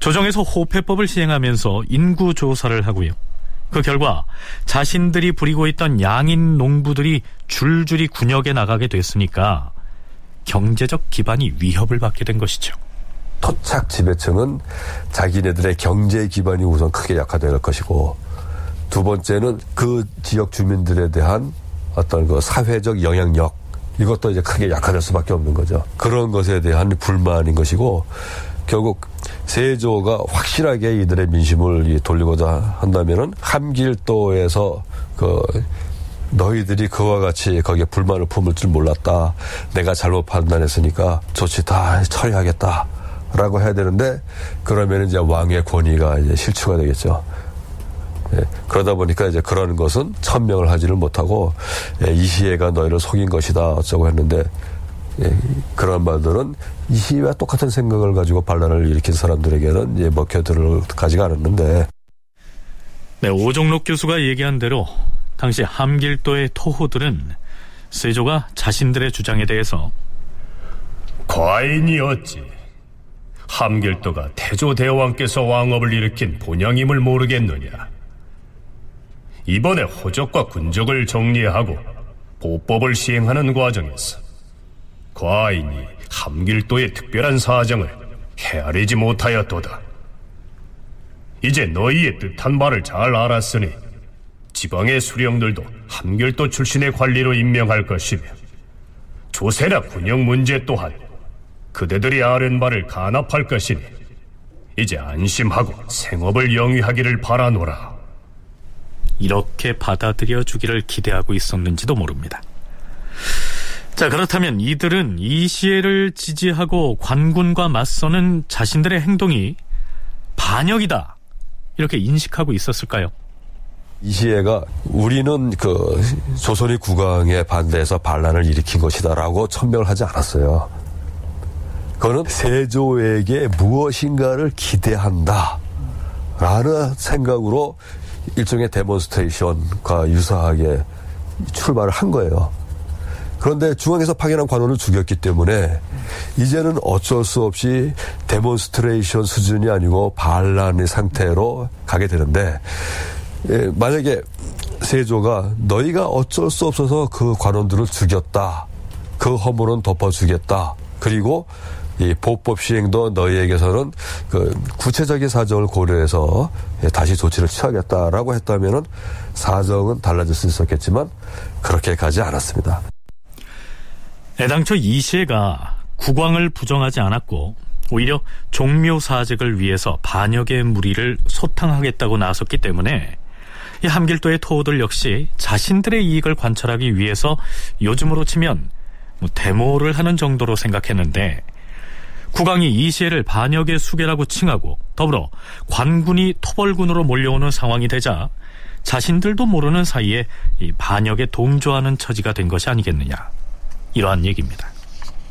조정에서 호패법을 시행하면서 인구 조사를 하고요. 그 결과 자신들이 부리고 있던 양인 농부들이 줄줄이 군역에 나가게 됐으니까 경제적 기반이 위협을 받게 된 것이죠. 토착 지배층은 자기네들의 경제 기반이 우선 크게 약화될 것이고 두 번째는 그 지역 주민들에 대한 어떤 그 사회적 영향력 이것도 이제 크게 약화될 수밖에 없는 거죠. 그런 것에 대한 불만인 것이고 결국 세조가 확실하게 이들의 민심을 돌리고자 한다면은 함길도에서 그 너희들이 그와 같이 거기에 불만을 품을 줄 몰랐다. 내가 잘못 판단했으니까 조치 다 처리하겠다. 라고 해야 되는데 그러면 이제 왕의 권위가 이제 실추가 되겠죠. 예, 그러다 보니까 이제 그런 것은 천명을 하지를 못하고 예, 이시애가 너희를 속인 것이다 어쩌고 했는데 예, 그런 말들은 이시애와 똑같은 생각을 가지고 반란을 일으킨 사람들에게는 이제 먹혀들어가지가 않았는데. 네, 오종록 교수가 얘기한 대로 당시 함길도의 토호들은 세조가 자신들의 주장에 대해서 과인이 어찌 함길도가 태조 대왕께서 왕업을 일으킨 본영임을 모르겠느냐 이번에 호적과 군적을 정리하고 보법을 시행하는 과정에서 과인이 함길도의 특별한 사정을 헤아리지 못하였도다. 이제 너희의 뜻한 말을 잘 알았으니 지방의 수령들도 함길도 출신의 관리로 임명할 것이며 조세나 군영 문제 또한 그대들이 아는 바를 간합할 것이니 이제 안심하고 생업을 영위하기를 바라노라. 이렇게 받아들여 주기를 기대하고 있었는지도 모릅니다. 자, 그렇다면 이들은 이시애를 지지하고 관군과 맞서는 자신들의 행동이 반역이다. 이렇게 인식하고 있었을까요? 이시애가 우리는 그 조선의 국왕에 반대해서 반란을 일으킨 것이다라고 천명을 하지 않았어요. 그거는 세조에게 무엇인가를 기대한다. 라는 생각으로 일종의 demonstration과 유사하게 출발을 한 거예요. 그런데 중앙에서 파견한 관원을 죽였기 때문에 이제는 어쩔 수 없이 demonstration 수준이 아니고 반란의 상태로 가게 되는데 예, 만약에 세조가 너희가 어쩔 수 없어서 그 관원들을 죽였다. 그 허물은 덮어주겠다. 그리고 이 보법 시행도 너희에게서는 그 구체적인 사정을 고려해서 다시 조치를 취하겠다라고 했다면은 사정은 달라질 수 있었겠지만 그렇게 가지 않았습니다. 애당초 이시애가 국왕을 부정하지 않았고 오히려 종묘 사직을 위해서 반역의 무리를 소탕하겠다고 나섰기 때문에 이 함길도의 토호들 역시 자신들의 이익을 관철하기 위해서 요즘으로 치면 뭐 데모를 하는 정도로 생각했는데 국왕이 이시애를 반역의 수계라고 칭하고 더불어 관군이 토벌군으로 몰려오는 상황이 되자 자신들도 모르는 사이에 이 반역에 동조하는 처지가 된 것이 아니겠느냐 이러한 얘기입니다.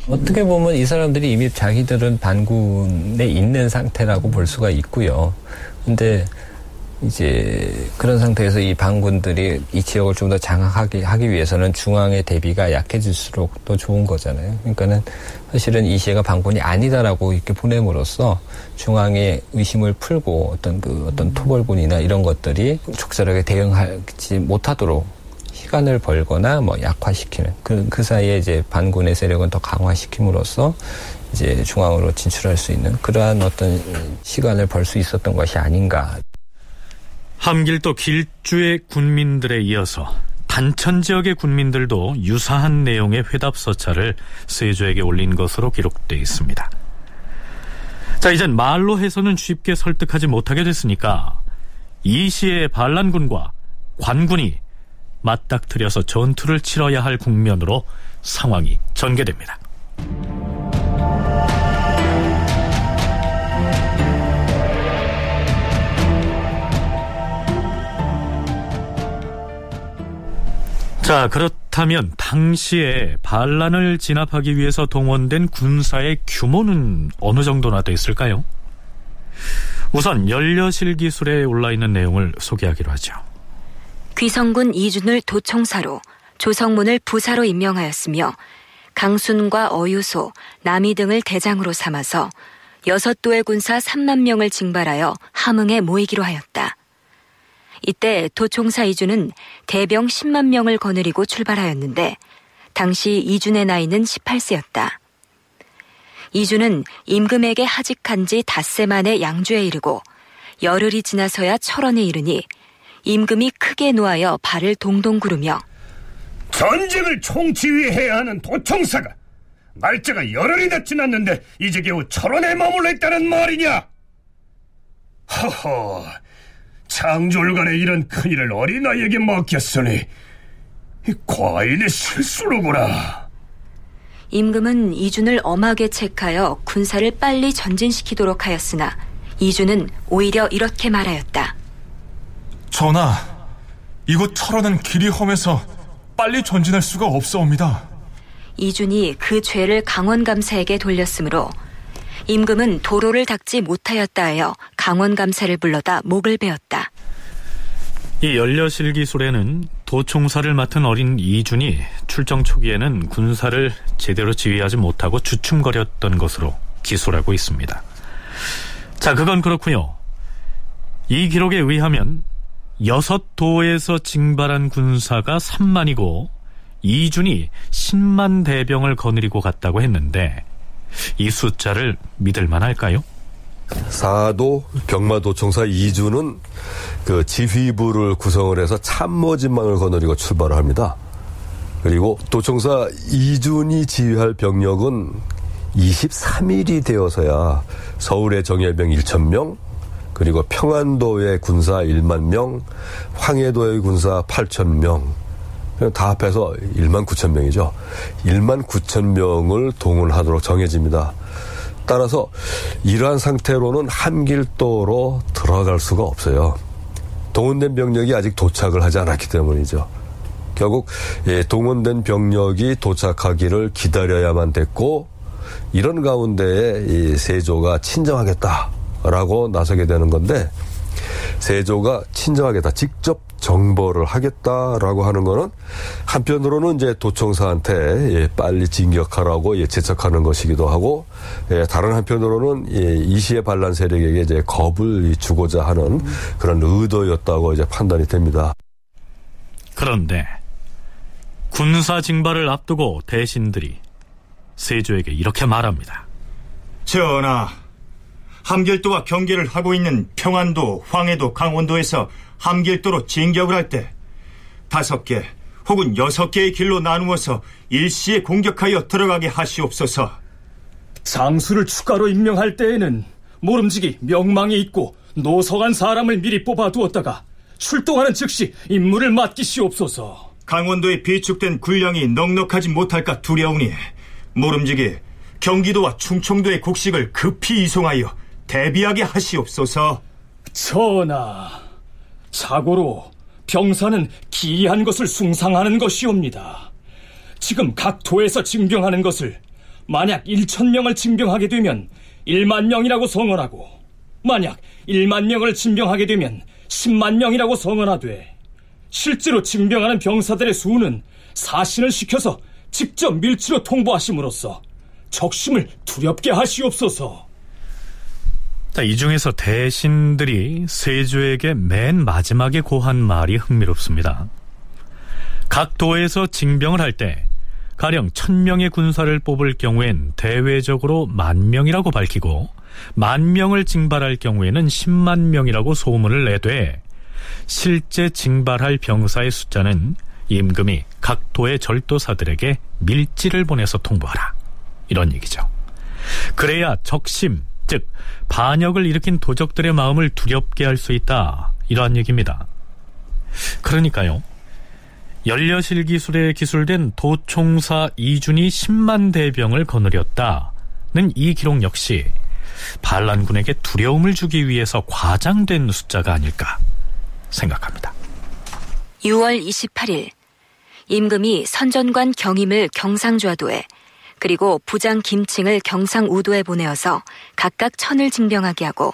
어떻게 보면 이 사람들이 이미 자기들은 반군에 있는 상태라고 볼 수가 있고요. 근데 이제 그런 상태에서 이 반군들이 이 지역을 좀 더 장악하기 하기 위해서는 중앙의 대비가 약해질수록 더 좋은 거잖아요. 그러니까는 사실은 이시애가 반군이 아니다라고 이렇게 보냄으로써 중앙의 의심을 풀고 어떤 그 어떤 토벌군이나 이런 것들이 적절하게 대응하지 못하도록 시간을 벌거나 뭐 약화시키는 그, 그 사이에 이제 반군의 세력은 더 강화시킴으로써 이제 중앙으로 진출할 수 있는 그러한 어떤 시간을 벌 수 있었던 것이 아닌가. 함길도 길주의 군민들에 이어서 단천 지역의 군민들도 유사한 내용의 회답 서찰을 세조에게 올린 것으로 기록되어 있습니다. 자, 이젠 말로 해서는 쉽게 설득하지 못하게 됐으니까 이 시의 반란군과 관군이 맞닥뜨려서 전투를 치러야 할 국면으로 상황이 전개됩니다. 자, 그렇다면 당시에 반란을 진압하기 위해서 동원된 군사의 규모는 어느 정도나 됐을까요? 우선 연려실 기술에 올라 있는 내용을 소개하기로 하죠. 귀성군 이준을 도총사로 조성문을 부사로 임명하였으며 강순과 어유소, 남이 등을 대장으로 삼아서 여섯 도의 군사 3만 명을 징발하여 함흥에 모이기로 하였다. 이때 도총사 이주는 대병 10만 명을 거느리고 출발하였는데 당시 이준의 나이는 18세였다. 이주는 임금에게 하직한 지 닷새 만에 양주에 이르고 열흘이 지나서야 철원에 이르니 임금이 크게 놓아여 발을 동동 구르며 전쟁을 총지휘해야 하는 도청사가 날짜가 열흘이나 지났는데 이제 겨우 철원에 머물러 있다는 말이냐? 허허, 창졸간에 이런 큰일을 어린아이에게 맡겼으니 과인의 실수로구나. 임금은 이준을 엄하게 책하여 군사를 빨리 전진시키도록 하였으나 이준은 오히려 이렇게 말하였다. 전하, 이곳 철원은 길이 험해서 빨리 전진할 수가 없사옵니다. 이준이 그 죄를 강원감사에게 돌렸으므로 임금은 도로를 닦지 못하였다 하여 강원감사를 불러다 목을 베었다. 이 연려실 기술에는 도총사를 맡은 어린 이준이 출정 초기에는 군사를 제대로 지휘하지 못하고 주춤거렸던 것으로 기술하고 있습니다. 자, 그건 그렇고요. 이 기록에 의하면 여섯 도에서 징발한 군사가 3만이고 이준이 10만 대병을 거느리고 갔다고 했는데 이 숫자를 믿을 만할까요? 사도 경마도청사 이주는 그 지휘부를 구성을 해서 참모진망을 거느리고 출발을 합니다. 그리고 도청사 이준이 지휘할 병력은 23일이 되어서야 서울의 정예병 1천명 그리고 평안도의 군사 1만 명, 황해도의 군사 8천 명, 다 합해서 1만 9천 명이죠. 1만 9천 명을 동원하도록 정해집니다. 따라서 이러한 상태로는 한길도로 들어갈 수가 없어요. 동원된 병력이 아직 도착을 하지 않았기 때문이죠. 결국 예, 동원된 병력이 도착하기를 기다려야만 됐고 이런 가운데에 이 세조가 친정하겠다라고 나서게 되는 건데 세조가 친정하겠다 직접 정벌을 하겠다라고 하는 거는 한편으로는 이제 도청사한테 예, 빨리 진격하라고 예, 재촉하는 것이기도 하고 예, 다른 한편으로는 예, 이시의 반란 세력에게 이제 겁을 주고자 하는 그런 의도였다고 이제 판단이 됩니다. 그런데 군사 징발을 앞두고 대신들이 세조에게 이렇게 말합니다. 전하, 함길도와 경계를 하고 있는 평안도, 황해도, 강원도에서 함길도로 진격을 할 때 다섯 개 혹은 여섯 개의 길로 나누어서 일시에 공격하여 들어가게 하시옵소서. 장수를 추가로 임명할 때에는 모름지기 명망이 있고 노성한 사람을 미리 뽑아두었다가 출동하는 즉시 임무를 맡기시옵소서. 강원도에 비축된 군량이 넉넉하지 못할까 두려우니 모름지기 경기도와 충청도의 곡식을 급히 이송하여 대비하게 하시옵소서. 전하, 자고로 병사는 기이한 것을 숭상하는 것이옵니다. 지금 각 도에서 징병하는 것을 만약 1천 명을 징병하게 되면 1만 명이라고 성언하고 만약 1만 명을 징병하게 되면 10만 명이라고 성언하되 실제로 징병하는 병사들의 수는 사신을 시켜서 직접 밀치로 통보하심으로써 적심을 두렵게 하시옵소서. 자, 이 중에서 대신들이 세조에게 맨 마지막에 고한 말이 흥미롭습니다. 각 도에서 징병을 할 때 가령 천명의 군사를 뽑을 경우엔 대외적으로 만 명이라고 밝히고 만 명을 징발할 경우에는 10만 명이라고 소문을 내되 실제 징발할 병사의 숫자는 임금이 각 도의 절도사들에게 밀지를 보내서 통보하라. 이런 얘기죠. 그래야 적심, 즉 반역을 일으킨 도적들의 마음을 두렵게 할 수 있다. 이러한 얘기입니다. 그러니까요. 연려실 기술에 기술된 도총사 이준이 10만 대병을 거느렸다는 이 기록 역시 반란군에게 두려움을 주기 위해서 과장된 숫자가 아닐까 생각합니다. 6월 28일 임금이 선전관 경임을 경상좌도에 그리고 부장 김칭을 경상우도에 보내어서 각각 천을 징병하게 하고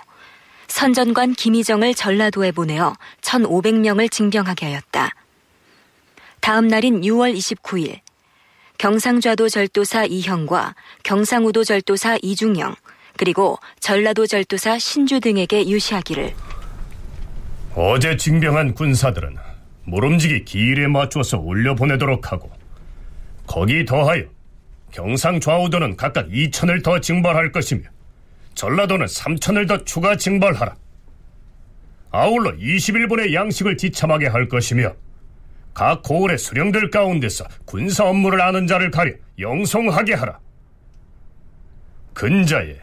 선전관 김희정을 전라도에 보내어 1,500명을 징병하게 하였다. 다음 날인 6월 29일 경상좌도 절도사 이형과 경상우도 절도사 이중영 그리고 전라도 절도사 신주 등에게 유시하기를 어제 징병한 군사들은 모름지기 기일에 맞춰서 올려보내도록 하고 거기 더하여 경상 좌우도는 각각 2천을 더 징발할 것이며 전라도는 3천을 더 추가 징발하라. 아울러 21분의 양식을 지참하게 할 것이며 각 고을의 수령들 가운데서 군사 업무를 아는 자를 가려 영송하게 하라. 근자에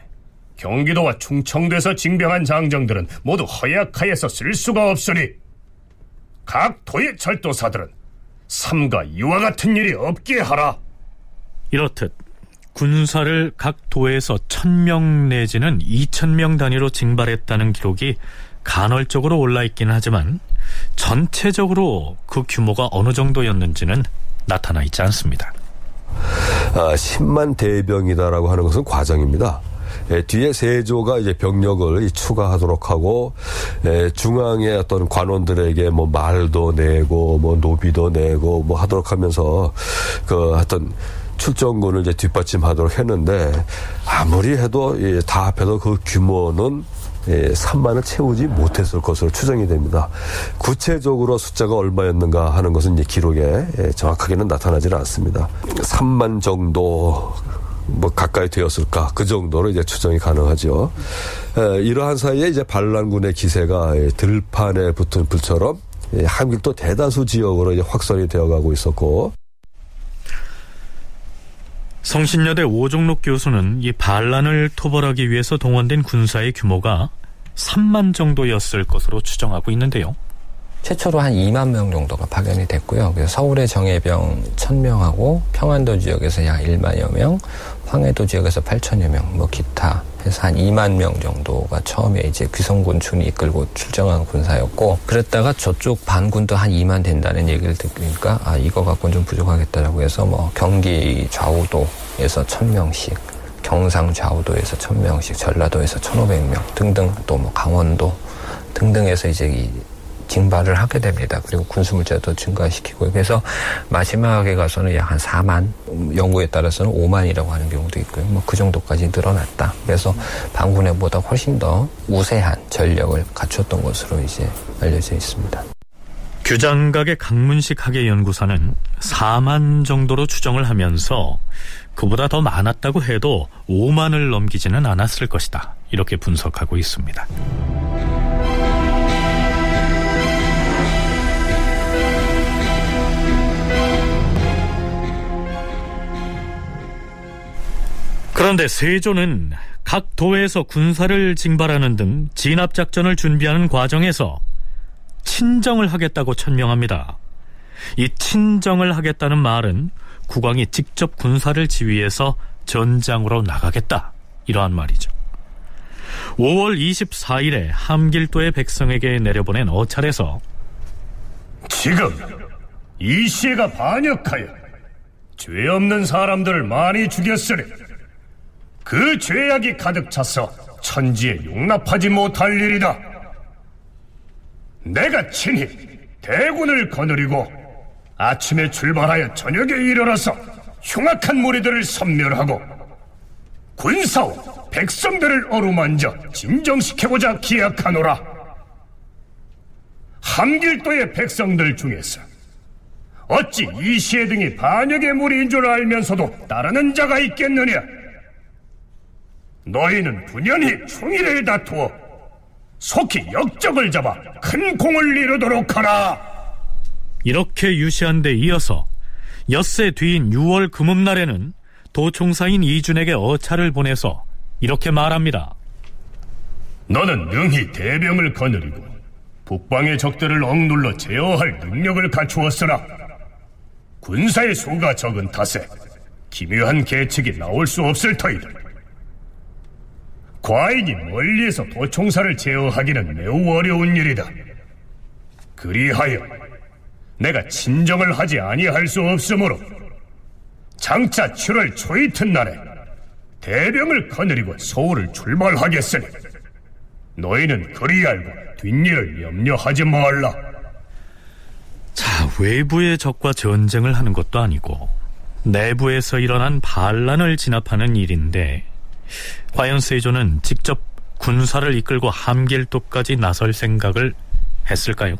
경기도와 충청도에서 징병한 장정들은 모두 허약하여서 쓸 수가 없으니 각 도의 철도사들은 삼가 이와 같은 일이 없게 하라. 이렇듯 군사를 각 도에서 1000명 내지는 2000명 단위로 징발했다는 기록이 간헐적으로 올라있기는 하지만 전체적으로 그 규모가 어느 정도였는지는 나타나 있지 않습니다. 아, 10만 대병이다라고 하는 것은 과정입니다. 예, 뒤에 세조가 이제 병력을 추가하도록 하고 예, 중앙의 어떤 관원들에게 뭐 말도 내고 뭐 노비도 내고 뭐 하도록 하면서 그 어떤 출정군을 이제 뒷받침하도록 했는데 아무리 해도 예, 다 합해도 그 규모는 예, 3만을 채우지 못했을 것으로 추정이 됩니다. 구체적으로 숫자가 얼마였는가 하는 것은 이제 기록에 예, 정확하게는 나타나지 않습니다. 3만 정도 뭐 가까이 되었을까 그 정도로 이제 추정이 가능하죠. 에, 이러한 사이에 이제 반란군의 기세가 들판에 붙은 불처럼 한길도 대다수 지역으로 이제 확산이 되어가고 있었고. 성신여대 오종록 교수는 이 반란을 토벌하기 위해서 동원된 군사의 규모가 3만 정도였을 것으로 추정하고 있는데요. 최초로 한 2만 명 정도가 파견이 됐고요. 그래서 서울의 정예병 1000명하고 평안도 지역에서 약 1만여 명, 황해도 지역에서 8천여 명, 뭐 기타 해서 한 2만 명 정도가 처음에 이제 귀성군춘이 이끌고 출정한 군사였고 그랬다가 저쪽 반군도 한 2만 된다는 얘기를 듣니까 아 이거 갖고는 좀 부족하겠다라고 해서 뭐 경기 좌우도에서 1000명씩 경상 좌우도에서 1000명씩 전라도에서 1500명 등등 또 뭐 강원도 등등에서 이제 이 징발을 하게 됩니다. 그리고 군수물자도 증가시키고 그래서 마지막에 가서는 약 한 4만 연구에 따라서는 5만이라고 하는 경우도 있고요. 뭐 그 정도까지 늘어났다. 그래서 반군에보다 훨씬 더 우세한 전력을 갖췄던 것으로 이제 알려져 있습니다. 규장각의 강문식 학예 연구사는 4만 정도로 추정을 하면서 그보다 더 많았다고 해도 5만을 넘기지는 않았을 것이다. 이렇게 분석하고 있습니다. 그런데 세조는 각 도에서 군사를 징발하는 등 진압작전을 준비하는 과정에서 친정을 하겠다고 천명합니다. 이 친정을 하겠다는 말은 국왕이 직접 군사를 지휘해서 전장으로 나가겠다. 이러한 말이죠. 5월 24일에 함길도의 백성에게 내려보낸 어찰에서 지금 이 시가 반역하여 죄 없는 사람들을 많이 죽였으니 그 죄악이 가득 차서 천지에 용납하지 못할 일이다. 내가 친히 대군을 거느리고 아침에 출발하여 저녁에 일어나서 흉악한 무리들을 섬멸하고 군사와 백성들을 어루만져 진정시켜보자 기약하노라. 함길도의 백성들 중에서 어찌 이시의 등이 반역의 무리인 줄 알면서도 따르는 자가 있겠느냐? 너희는 분연히 총의를 다투어 속히 역적을 잡아 큰 공을 이루도록 하라. 이렇게 유시한 데 이어서 엿새 뒤인 6월 금음날에는 도총사인 이준에게 어차를 보내서 이렇게 말합니다. 너는 능히 대병을 거느리고 북방의 적들을 억눌러 제어할 능력을 갖추었으나 군사의 수가 적은 탓에 기묘한 계책이 나올 수 없을 터이다. 과인이 멀리에서 도총사를 제어하기는 매우 어려운 일이다. 그리하여 내가 친정을 하지 아니할 수 없으므로 장차 7월 초이튿날에 대병을 거느리고 서울을 출발하겠으니 너희는 그리 알고 뒷일을 염려하지 말라. 자, 외부의 적과 전쟁을 하는 것도 아니고 내부에서 일어난 반란을 진압하는 일인데 과연 세조는 직접 군사를 이끌고 함길도까지 나설 생각을 했을까요?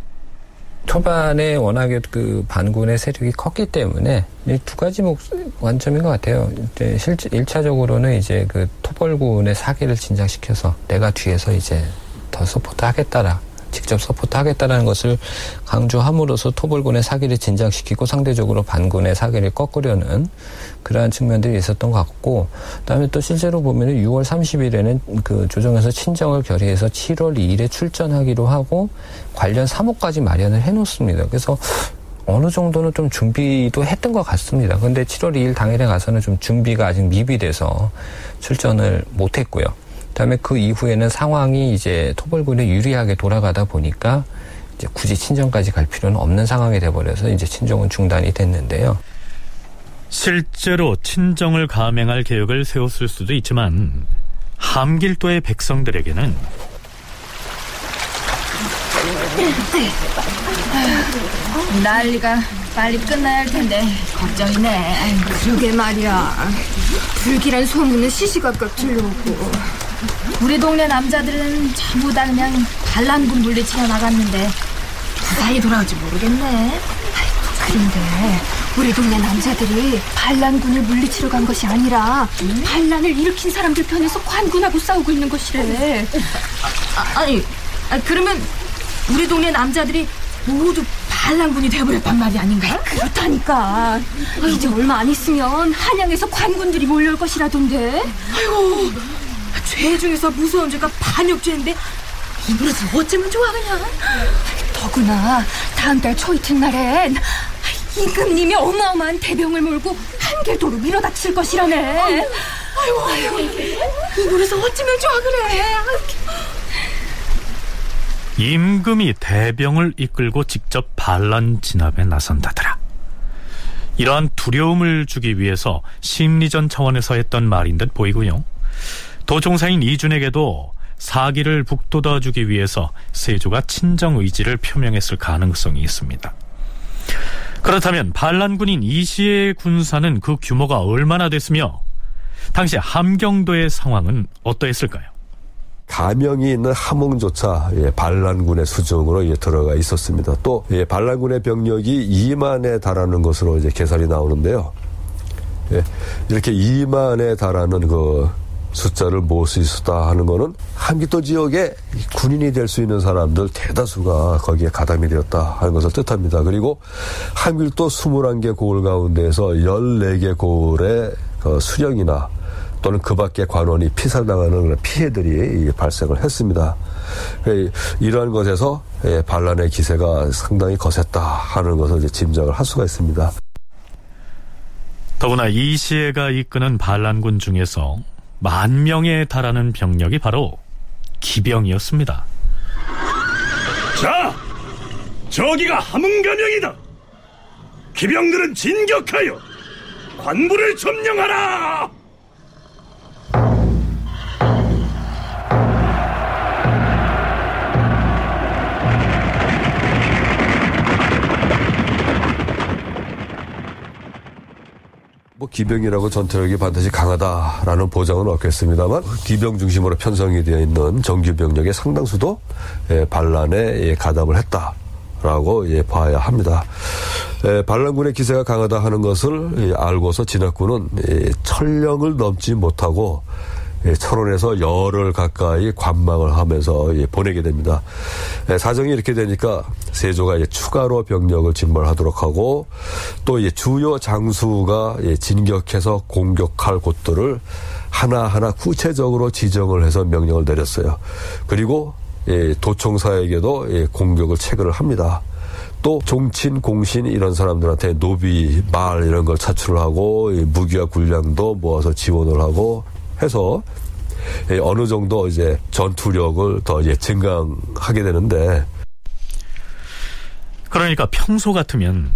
초반에 워낙에 그 반군의 세력이 컸기 때문에 두 가지 목 관점인 것 같아요. 이제 실제 1차적으로는 이제 그 토벌군의 사기를 진작시켜서 내가 뒤에서 이제 더 support 하겠다라 직접 support하겠다는 것을 강조함으로써 토벌군의 사기를 진작시키고 상대적으로 반군의 사기를 꺾으려는 그러한 측면들이 있었던 것 같고 그다음에 또 실제로 보면은 6월 30일에는 그 조정에서 친정을 결의해서 7월 2일에 출전하기로 하고 관련 사무까지 마련을 해놓습니다. 그래서 어느 정도는 좀 준비도 했던 것 같습니다. 근데 7월 2일 당일에 가서는 좀 준비가 아직 미비돼서 출전을 못했고요. 그다음에 그 이후에는 상황이 이제 토벌군에 유리하게 돌아가다 보니까 이제 굳이 친정까지 갈 필요는 없는 상황이 돼버려서 이제 친정은 중단이 됐는데요. 실제로 친정을 감행할 계획을 세웠을 수도 있지만 함길도의 백성들에게는 난리가 빨리 끝나야 할 텐데 걱정이네. 그러게 말이야. 불길한 소문은 시시각각 들려오고. 우리 동네 남자들은 전부 다 그냥 반란군 물리치러 나갔는데 무사히 돌아올지 모르겠네. 그런데 우리 동네 남자들이 반란군을 물리치러 간 것이 아니라 반란을 일으킨 사람들 편에서 관군하고 싸우고 있는 것이래. 아, 아니, 아, 그러면 우리 동네 남자들이 모두 반란군이 돼버렸단 말이 아닌가? 그렇다니까. 이제 얼마 안 있으면 한양에서 관군들이 몰려올 것이라던데. 아이고, 죄 중에서 무서운 죄가 반역죄인데 이 버릇을 어쩌면 좋아 그냥. 더구나 다음 달 초이튿 날엔 임금님이 어마어마한 대병을 몰고 한길도로 밀어닥칠 것이라네. 아이고, 아이고, 이 버릇을 어쩌면 좋아 그래. 임금이 대병을 이끌고 직접 반란 진압에 나선다더라. 이러한 두려움을 주기 위해서 심리전 차원에서 했던 말인 듯 보이고요. 도종사인 이준에게도 사기를 북돋아주기 위해서 세조가 친정 의지를 표명했을 가능성이 있습니다. 그렇다면 반란군인 이시의 군사는 그 규모가 얼마나 됐으며 당시 함경도의 상황은 어떠했을까요? 가명이 있는 함흥조차 예, 반란군의 수중으로 예, 들어가 있었습니다. 또 예, 반란군의 병력이 2만에 달하는 것으로 이제 계산이 나오는데요. 예, 이렇게 2만에 달하는 그 숫자를 모을 수 있었다 하는 거는 함기도 지역에 군인이 될 수 있는 사람들 대다수가 거기에 가담이 되었다 하는 것을 뜻합니다. 그리고 함길도 21개 고을 가운데에서 14개 고을의 그 수령이나 또는 그 밖의 관원이 피살당하는 피해들이 발생을 했습니다. 이러한 것에서 반란의 기세가 상당히 거셌다 하는 것을 짐작을 할 수가 있습니다. 더구나 이시에가 이끄는 반란군 중에서 만 명에 달하는 병력이 바로 기병이었습니다. 자, 저기가 함흥가명이다. 기병들은 진격하여 관부를 점령하라. 뭐 기병이라고 전투력이 반드시 강하다라는 보장은 없겠습니다만 기병 중심으로 편성이 되어 있는 정규 병력의 상당수도 예, 반란에 가담을 했다라고 예, 봐야 합니다. 예, 반란군의 기세가 강하다 하는 것을 알고서 진학군은 천령을 넘지 못하고 철원에서 열흘 가까이 관망을 하면서 보내게 됩니다. 사정이 이렇게 되니까 세조가 추가로 병력을 징발하도록 하고 또 주요 장수가 진격해서 공격할 곳들을 하나하나 구체적으로 지정을 해서 명령을 내렸어요. 그리고 도청사에게도 공격을 체결을 합니다. 또 종친, 공신 이런 사람들한테 노비, 말 이런 걸 차출을 하고 무기와 군량도 모아서 지원을 하고 해서 어느 정도 이제 전투력을 더 예, 증강하게 되는데 그러니까 평소 같으면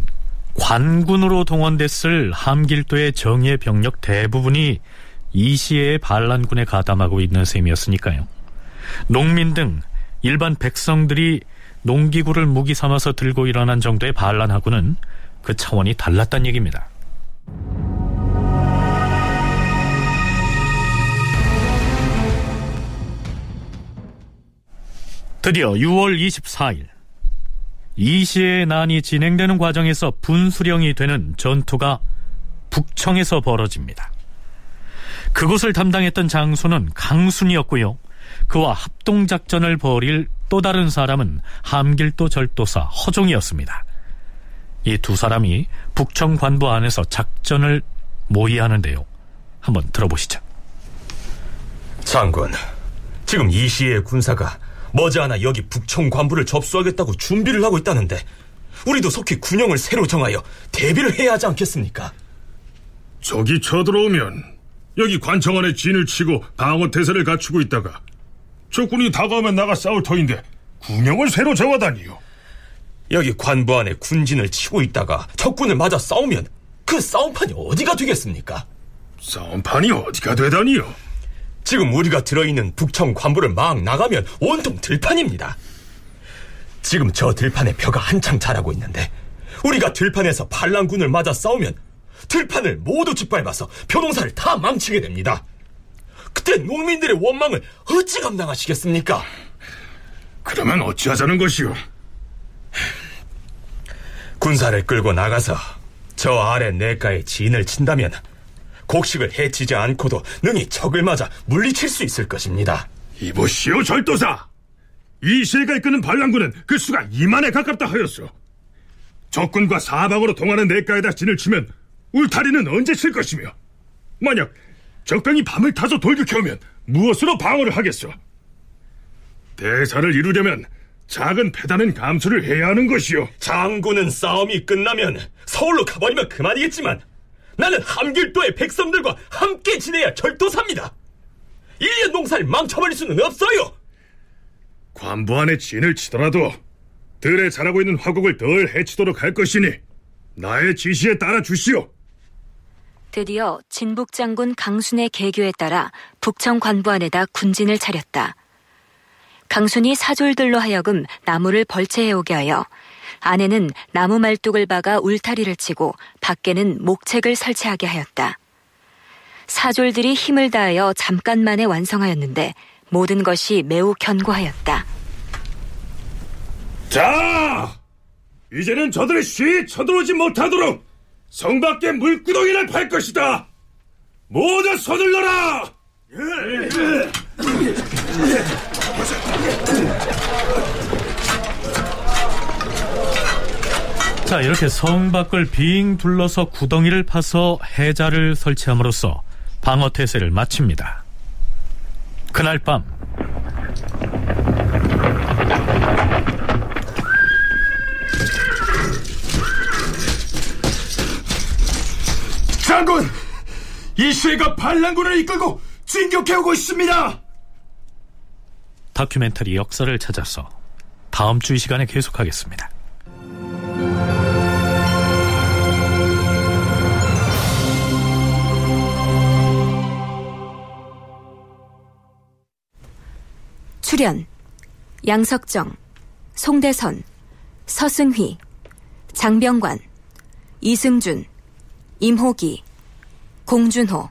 관군으로 동원됐을 함길도의 정예 병력 대부분이 이 시에 반란군에 가담하고 있는 셈이었으니까요. 농민 등 일반 백성들이 농기구를 무기 삼아서 들고 일어난 정도의 반란하고는 그 차원이 달랐단 얘기입니다. 드디어 6월 24일 이시의 난이 진행되는 과정에서 분수령이 되는 전투가 북청에서 벌어집니다. 그곳을 담당했던 장수는 강순이었고요. 그와 합동작전을 벌일 또 다른 사람은 함길도 절도사 허종이었습니다. 이 두 사람이 북청 관부 안에서 작전을 모의하는데요. 한번 들어보시죠. 장군, 지금 이시의 군사가 머지않아 여기 북청 관부를 접수하겠다고 준비를 하고 있다는데 우리도 속히 군영을 새로 정하여 대비를 해야 하지 않겠습니까? 적이 쳐들어오면 여기 관청 안에 진을 치고 방어 태세를 갖추고 있다가 적군이 다가오면 나가 싸울 터인데 군영을 새로 정하다니요. 여기 관부 안에 군진을 치고 있다가 적군을 맞아 싸우면 그 싸움판이 어디가 되겠습니까? 싸움판이 어디가 되다니요? 지금 우리가 들어있는 북청 관부를 막 나가면 온통 들판입니다. 지금 저 들판에 벼가 한창 자라고 있는데 우리가 들판에서 반란군을 맞아 싸우면 들판을 모두 짓밟아서 벼농사를 다 망치게 됩니다. 그때 농민들의 원망을 어찌 감당하시겠습니까? 그러면 어찌하자는 것이오? 군사를 끌고 나가서 저 아래 내가에 진을 친다면 곡식을 해치지 않고도 능히 적을 맞아 물리칠 수 있을 것입니다. 이보시오 절도사! 이 세가 이끄는 반란군은 그 수가 2만에 가깝다 하였소. 적군과 사방으로 동하는 내가에다 진을 치면 울타리는 언제 칠 것이며 만약 적병이 밤을 타서 돌격해오면 무엇으로 방어를 하겠소? 대사를 이루려면 작은 패단은 감수를 해야 하는 것이오. 장군은 싸움이 끝나면 서울로 가버리면 그만이겠지만 나는 함길도의 백성들과 함께 지내야 절도삽니다. 일년 농사를 망쳐버릴 수는 없어요. 관부 안에 진을 치더라도 들에 자라고 있는 화곡을 덜 해치도록 할 것이니 나의 지시에 따라 주시오. 드디어 진북 장군 강순의 계교에 따라 북청 관부 안에다 군진을 차렸다. 강순이 사졸들로 하여금 나무를 벌채해 오게 하여 안에는 나무 말뚝을 박아 울타리를 치고 밖에는 목책을 설치하게 하였다. 사졸들이 힘을 다하여 잠깐 만에 완성하였는데 모든 것이 매우 견고하였다. 자, 이제는 저들이 쉬 쳐들어오지 못하도록 성 밖에 물구덩이를 팔 것이다. 모두 서둘러라. 자, 이렇게 성 밖을 빙 둘러서 구덩이를 파서 해자를 설치함으로써 방어 태세를 마칩니다. 그날 밤 장군! 이시가 반란군을 이끌고 진격해오고 있습니다! 다큐멘터리 역사를 찾아서 다음 주 이 시간에 계속하겠습니다. 출연 양석정, 송대선, 서승휘, 장병관, 이승준, 임호기, 공준호,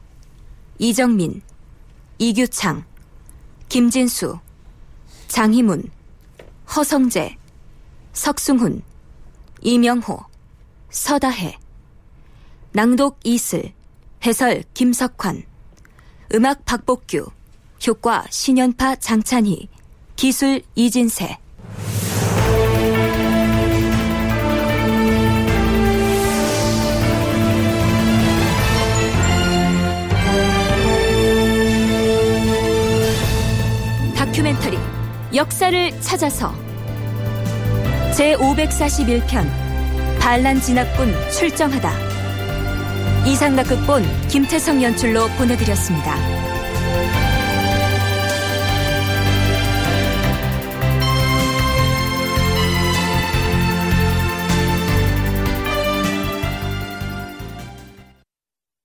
이정민, 이규창, 김진수, 장희문, 허성재, 석승훈, 이명호, 서다해, 낭독 이슬, 해설 김석환, 음악 박복규, 효과 신연파 장찬희, 기술 이진세. 다큐멘터리 역사를 찾아서 제541편 반란 진압군 출정하다 이상락 극본 김태성 연출로 보내드렸습니다.